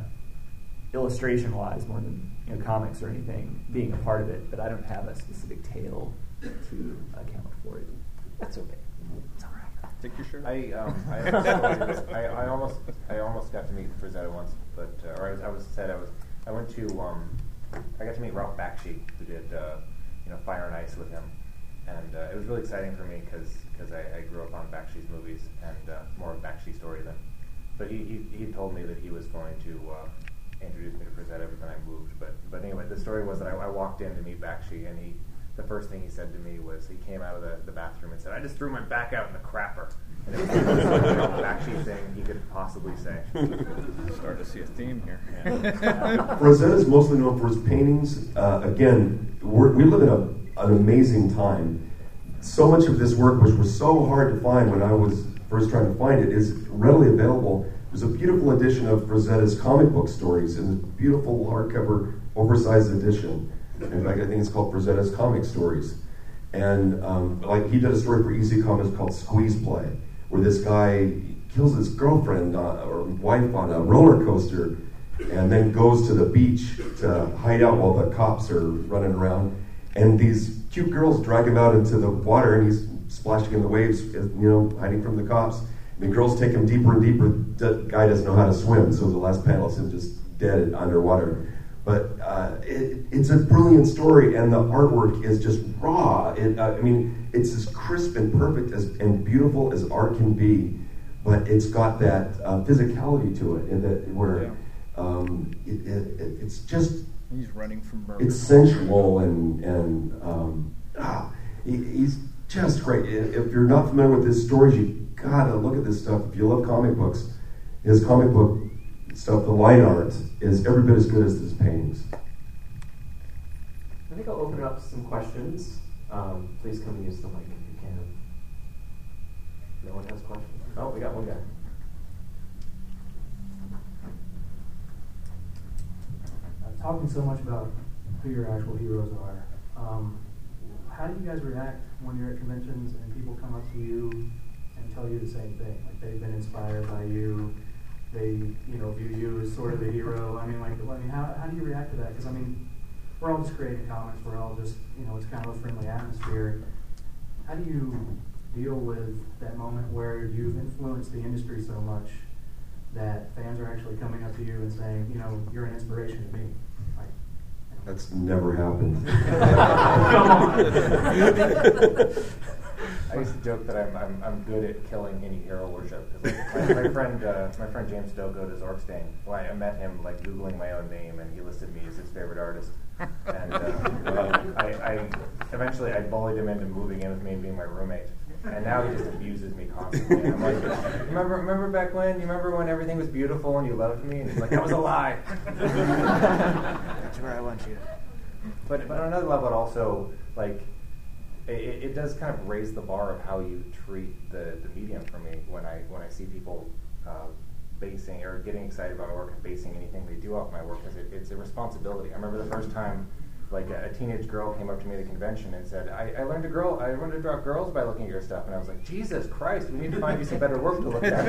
illustration-wise, more than you know, comics or anything, being a part of it, but I don't have a specific tale to account for it. That's okay. It's all right. Take your shirt. I, um, I, I, I almost I almost got to meet Frazetta once, but uh, or I was, I was said I was I went to um, I got to meet Ralph Bakshi who did uh, you know Fire and Ice with him, and uh, it was really exciting for me because I, I grew up on Bakshi's movies and uh, more of Bakshi story than. But he, he he told me that he was going to uh, introduce me to Frazetta when I moved. But but anyway, the story was that I, I walked in to meet Bakshi and he the first thing he said to me was he came out of the, the bathroom and said, I just threw my back out in the crapper. And it was the most Bakshi thing he could possibly say. Starting to see a theme here. Frazetta is mostly known for his paintings. Uh, again, we're, we live in a, an amazing time. So much of this work, which was so hard to find when I was first trying to find it, is readily available. There's a beautiful edition of Frazetta's comic book stories in a beautiful hardcover, oversized edition. In fact, I think it's called Frazetta's Comic Stories. And um, like he did a story for EC Comics called Squeeze Play, where this guy kills his girlfriend uh, or wife on a roller coaster, and then goes to the beach to hide out while the cops are running around. And these cute girls drag him out into the water, and he's splashing in the waves, you know, hiding from the cops. And the girls take him deeper and deeper. The guy doesn't know how to swim, so the last panel is him just dead underwater. But uh, it, it's a brilliant story, and the artwork is just raw. It, uh, I mean, it's as crisp and perfect as, and beautiful as art can be, but it's got that uh, physicality to it, and that where Yeah. Um, it, it, it, it's just He's running from murder. it's sensual and and um, ah, he, he's just great. If you're not familiar with his stories, you gotta look at this stuff. If you love comic books, his comic book stuff, the line art is every bit as good as his paintings. I think I'll open it up to some questions. Um, please come and use the mic if you can. No one has questions? Oh, we got one guy. uh, talking so much about who your actual heroes are, um, how do you guys react when you're at conventions and people come up to you and tell you the same thing? Like they've been inspired by you, they you know view you as sort of the hero. I mean, like, I mean, how, how do you react to that? Because I mean, we're all just creating comics. We're all just you know, it's kind of a friendly atmosphere. How do you deal with that moment where you've influenced the industry so much that fans are actually coming up to you and saying, you know, you're an inspiration to me? Like, That's never happened. Come on. I used to joke that I'm, I'm, I'm good at killing any hero worship. 'cause like my, my friend uh, my friend James Stokoe to Orc Stain. Well, I met him like googling my own name, and he listed me as his favorite artist. And uh, I, I eventually I bullied him into moving in with me and being my roommate. And now he just abuses me constantly. And I'm like, remember, remember back when? You remember when everything was beautiful and you loved me? And he's like, that was a lie. That's where I want you. But but on another level, it also like it, it does kind of raise the bar of how you treat the, the medium for me when I when I see people uh, basing or getting excited about my work and basing anything they do off my work because it, it's a responsibility. I remember the first time like a, a teenage girl came up to me at a convention and said, I, I learned to girl I learned to draw girls by looking at your stuff and I was like, Jesus Christ, we need to find you some better work to look at.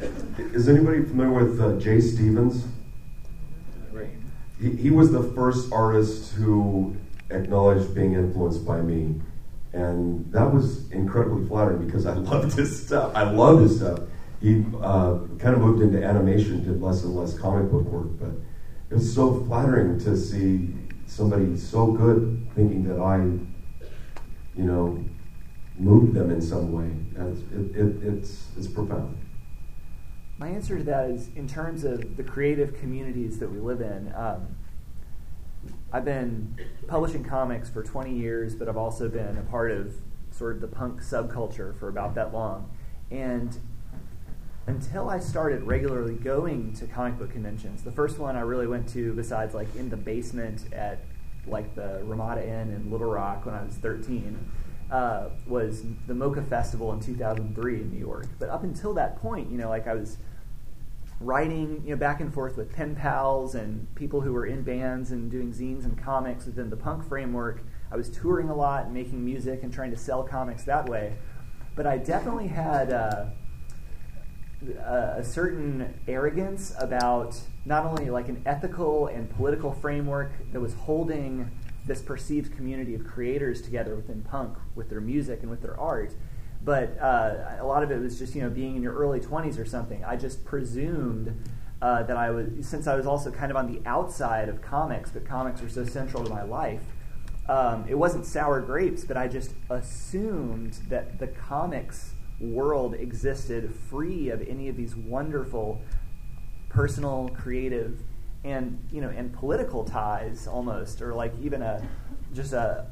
Is anybody familiar with uh, Jay Stephens? He, he was the first artist who acknowledged being influenced by me. And that was incredibly flattering because I loved his stuff. I love his stuff. He uh, kind of moved into animation, did less and less comic book work, but it was so flattering to see somebody so good thinking that I, you know, moved them in some way. It's, it, it, it's, it's profound. My answer to that is in terms of the creative communities that we live in. Um, I've been publishing comics for 20 years, but I've also been a part of sort of the punk subculture for about that long. And until I started regularly going to comic book conventions, the first one I really went to, besides like in the basement at like the Ramada Inn in Little Rock when I was 13, uh, was the MoCCA Festival in 2003 in New York. But up until that point, you know, like I was writing you know back and forth with pen pals and people who were in bands and doing zines and comics within the punk framework. I was touring a lot and making music and trying to sell comics that way. But I definitely had uh, a, a certain arrogance about not only like an ethical and political framework that was holding this perceived community of creators together within punk with their music and with their art, but uh, a lot of it was just you know being in your early 20s or something. I just presumed uh, that I was since I was also kind of on the outside of comics, but comics were so central to my life. Um, it wasn't sour grapes, but I just assumed that the comics world existed free of any of these wonderful personal, creative, and you know, and political ties almost, or like even a just a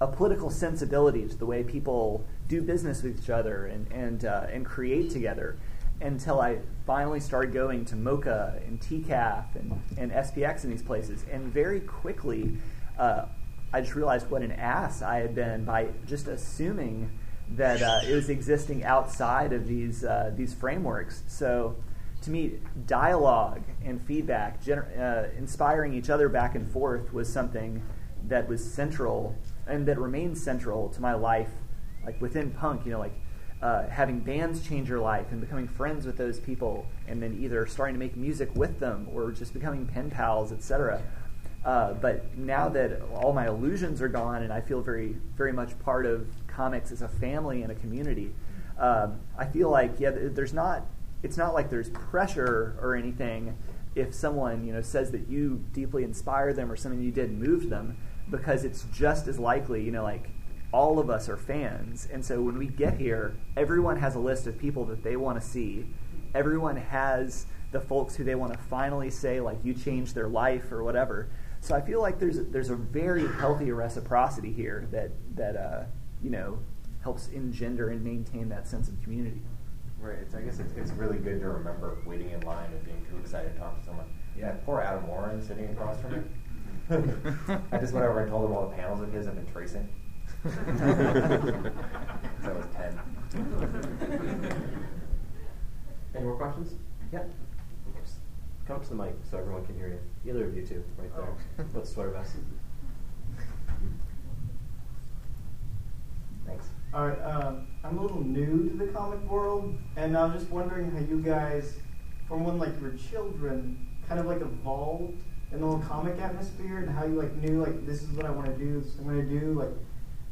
a political sensibility to the way people do business with each other and and uh, and create together. Until I finally started going to MoCCA and TCAF and, and SPX in these places, and very quickly, uh, I just realized what an ass I had been by just assuming that uh, it was existing outside of these uh, these frameworks. So, to me, dialogue and feedback, gener- uh, inspiring each other back and forth, was something that was central and that remains central to my life, like within punk. You know, like uh, having bands change your life and becoming friends with those people, and then either starting to make music with them or just becoming pen pals, etc. Uh, but now that all my illusions are gone and I feel very, very much part of comics as a family and a community, um, I feel like yeah, there's not. It's not like there's pressure or anything if someone you know says that you deeply inspire them or something you did moved them, because it's just as likely you know like all of us are fans, and so when we get here, everyone has a list of people that they want to see. Everyone has the folks who they want to finally say like you changed their life or whatever. So I feel like there's there's a very healthy reciprocity here that that uh, you know helps engender and maintain that sense of community. Right. It's, I guess it's, it's really good to remember waiting in line and being too excited to talk to someone. Yeah, poor Adam Warren sitting across from me. I just went over and told him all the panels of his I've been tracing. Since I was 10. Any more questions? Yeah. Come up to the mic so everyone can hear you. Either of you two, right there. Let's swear best. Thanks. All right, um, I'm a little new to the comic world, and I'm just wondering how you guys, from when like you were children, kind of like evolved in the whole comic atmosphere, and how you like knew like this is what I want to do, this is what I'm gonna do. Like,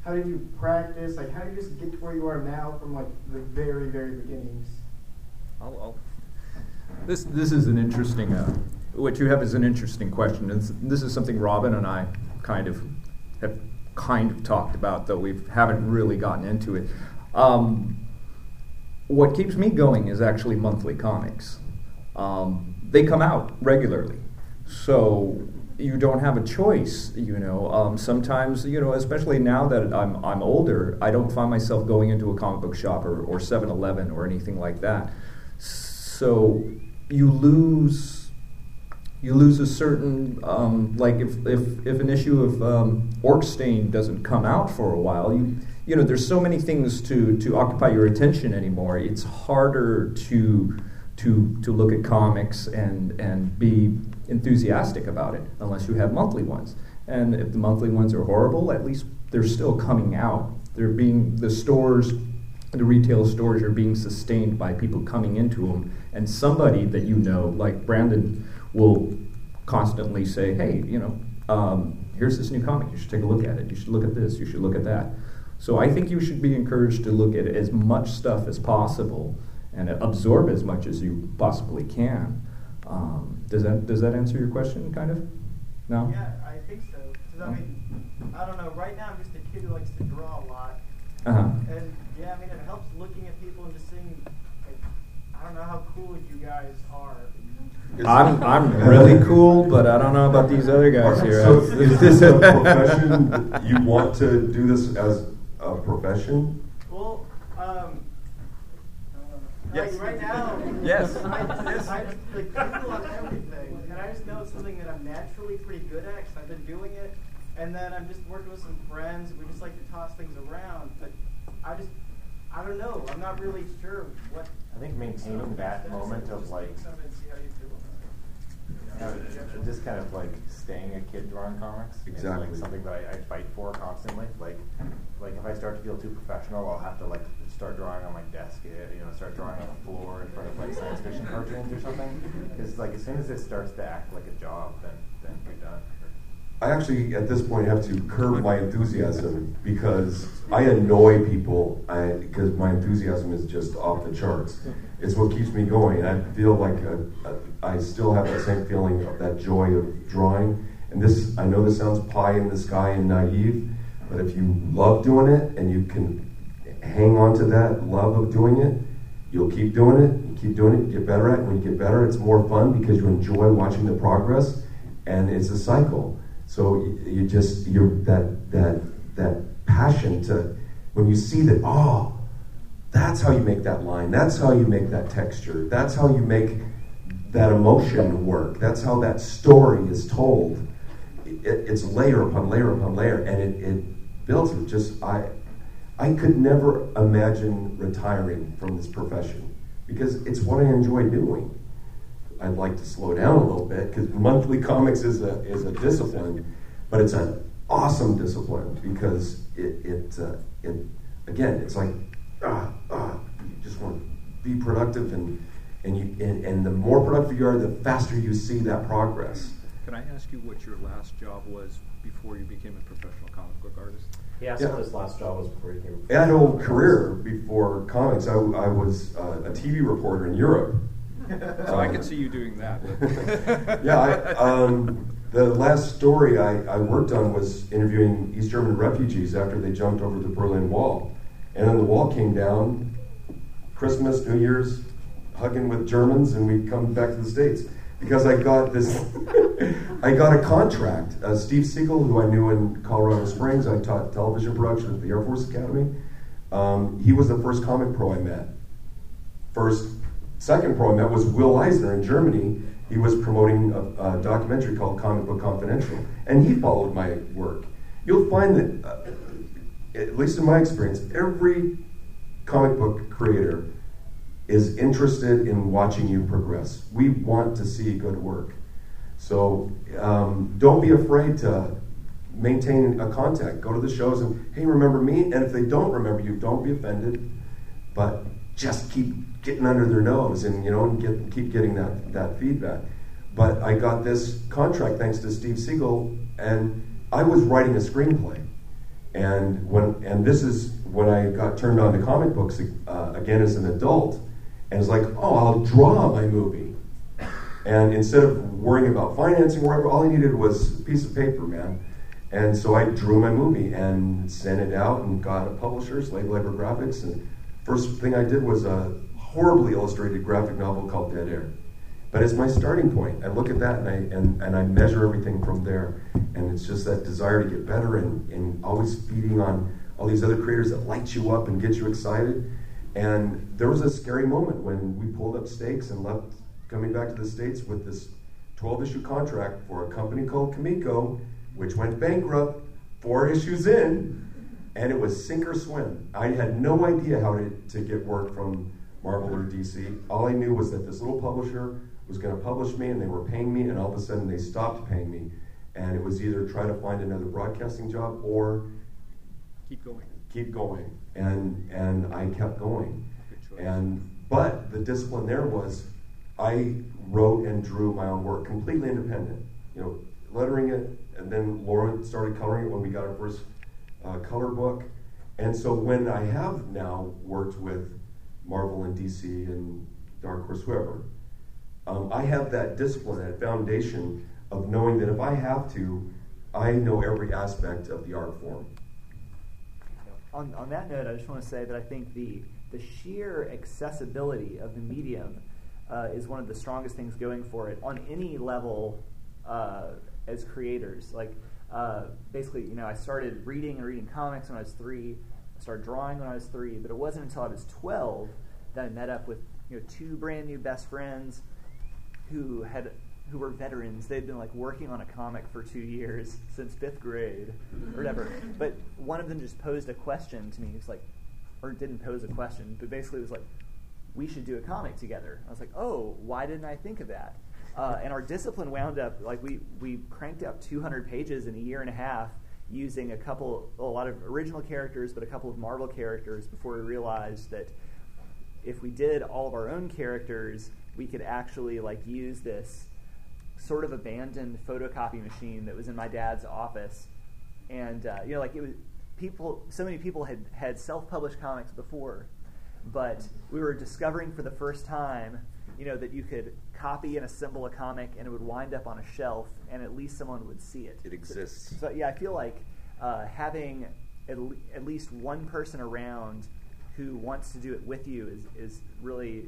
how did you practice? Like, how did you just get to where you are now from like the very, very beginnings? I'll, I'll, this this is an interesting. Uh, what you have is an interesting question, and this is something Robin and I kind of have kind of talked about, though we haven't really gotten into it. Um, what keeps me going is actually monthly comics. Um, they come out regularly, so you don't have a choice. You know, um, sometimes you know, especially now that I'm I'm older, I don't find myself going into a comic book shop or, or 7-Eleven or anything like that. So you lose you lose a certain um, like if, if, if an issue of um, Orc-Stain doesn't come out for a while you you know there's so many things to to occupy your attention anymore it's harder to to to look at comics and and be enthusiastic about it unless you have monthly ones and if the monthly ones are horrible at least they're still coming out they're being the stores the retail stores are being sustained by people coming into them and somebody that you know like Brandon will constantly say, hey, you know, um, here's this new comic. You should take a look at it. You should look at this. You should look at that. So I think you should be encouraged to look at as much stuff as possible and absorb as much as you possibly can. Um, does that does that answer your question? Kind of. No. Yeah, I think so. Because I mean, I don't know. Right now, I'm just a kid who likes to draw a lot. Uh-huh. And yeah, I mean, it helps looking at people and just seeing. Like, I don't know how cool you guys are. I'm I'm really cool, but I don't know about these other guys here. So is this a profession? You want to do this as a profession? Well, um, Yes. like right now, Yes. I just, Yes. I just like Google on everything, and I just know it's something that I'm naturally pretty good at because I've been doing it. And then I'm just working with some friends. We just like to toss things around, but I just, I don't know. I'm not really sure what. I think maintaining that moment of like, just kind of like staying a kid drawing comics is Exactly. like something that I, I fight for constantly. Like, like if I start to feel too professional, I'll have to like start drawing on my desk, you know, start drawing on the floor in front of like science fiction cartoons or something. Because like as soon as it starts to act like a job, then then you're done. I actually, at this point, have to curb my enthusiasm because I annoy people. I, because my enthusiasm is just off the charts. It's what keeps me going. I feel like a, a, I still have that same feeling of that joy of drawing. And this, I know this sounds pie in the sky and naive, but if you love doing it and you can hang on to that love of doing it, you'll keep doing it. You keep doing it. You get better at it. When you get better, it's more fun because you enjoy watching the progress, and it's a cycle. So you, you just you that that that passion to when you see that oh that's how you make that line that's how you make that texture that's how you make that emotion work that's how that story is told it, it's layer upon layer upon layer and it, it builds it just i i could never imagine retiring from this profession because it's what i enjoy doing I'd like to slow down a little bit because monthly comics is a is a discipline, but it's an awesome discipline because it it uh, it again it's like ah ah you just want to be productive and and you and, and the more productive you are, the faster you see that progress. Can I ask you what your last job was before you became a professional comic book artist? He asked Yeah. what his last job was before he came. I had a whole career before comics. I, I was uh, a TV reporter in Europe. So I could see you doing that. yeah, I, um, the last story I, I worked on was interviewing East German refugees after they jumped over the Berlin Wall. And then the wall came down, Christmas, New Year's, hugging with Germans, and we'd come back to the states because I got this. I got a contract. Uh, Steve Siegel, who I knew in Colorado Springs, I taught television production at the Air Force Academy. Um, he was the first comic pro I met. First, second pro I met was Will Eisner in Germany. He was promoting a, a documentary called Comic Book Confidential, and he followed my work. You'll find that, uh, at least in my experience, every comic book creator is interested in watching you progress. We want to see good work. So um, don't be afraid to maintain a contact. Go to the shows and, hey, remember me? And if they don't remember you, don't be offended, but just keep getting under their nose and, you know, and get, keep getting that, that feedback. But I got this contract thanks to Steve Siegel, and I was writing a screenplay. And when and this is when I got turned on to comic books uh, again as an adult, and it's like, oh, I'll draw my movie. And instead of worrying about financing or whatever, all I needed was a piece of paper, man. And so I drew my movie and sent it out and got a publisher, Slave Labor Graphics. And first thing I did was a horribly illustrated graphic novel called Dead Air. But it's my starting point. I look at that and I, and, and I measure everything from there. And it's just that desire to get better and, and always feeding on all these other creators that light you up and get you excited. And there was a scary moment when we pulled up stakes and left coming back to the States with this 12 issue contract for a company called Comico, which went bankrupt four issues in, and it was sink or swim. I had no idea how to, to get work from Marvel or DC. All I knew was that this little publisher was going to publish me and they were paying me, and all of a sudden they stopped paying me. And it was either try to find another broadcasting job or keep going. Keep going. And and I kept going. And but the discipline there was I wrote and drew my own work, completely independent. You know, lettering it, and then Laura started coloring it when we got our first uh, color book. And so when I have now worked with Marvel and DC and Dark Horse, whoever, um, I have that discipline, that foundation of knowing that if I have to, I know every aspect of the art form. On, on that note, I just want to say that I think the, the sheer accessibility of the medium uh, is one of the strongest things going for it on any level uh, as creators. Like, uh, basically, you know, I started reading and reading comics when I was three. I started drawing when I was three, but it wasn't until I was 12 that I met up with you know two brand new best friends who had who were veterans. They'd been like working on a comic for two years since fifth grade or whatever. But one of them just posed a question to me. He was like, or didn't pose a question, but basically was like, we should do a comic together. I was like, oh, why didn't I think of that? Uh, and our discipline wound up like we we cranked out 200 pages in a year and a half using a couple a lot of original characters, but a couple of Marvel characters before we realized that if we did all of our own characters, we could actually like use this sort of abandoned photocopy machine that was in my dad's office, and uh, you know, like it was people. So many people had had self-published comics before, but we were discovering for the first time, you know, that you could copy and assemble a comic, and it would wind up on a shelf, and at least someone would see it. It exists. So, so yeah, I feel like uh, having at, le- at least one person around who wants to do it with you is, is really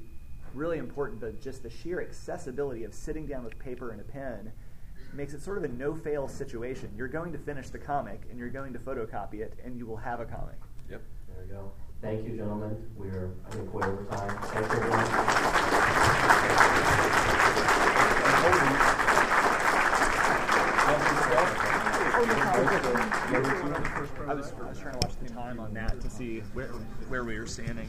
really important, but just the sheer accessibility of sitting down with paper and a pen makes it sort of a no fail situation. You're going to finish the comic and you're going to photocopy it, and you will have a comic. Yep. There we go. Thank you, gentlemen. We're, I think, way over time. Thanks, everyone. I was, I was trying to watch the time on that to see where, where we were standing.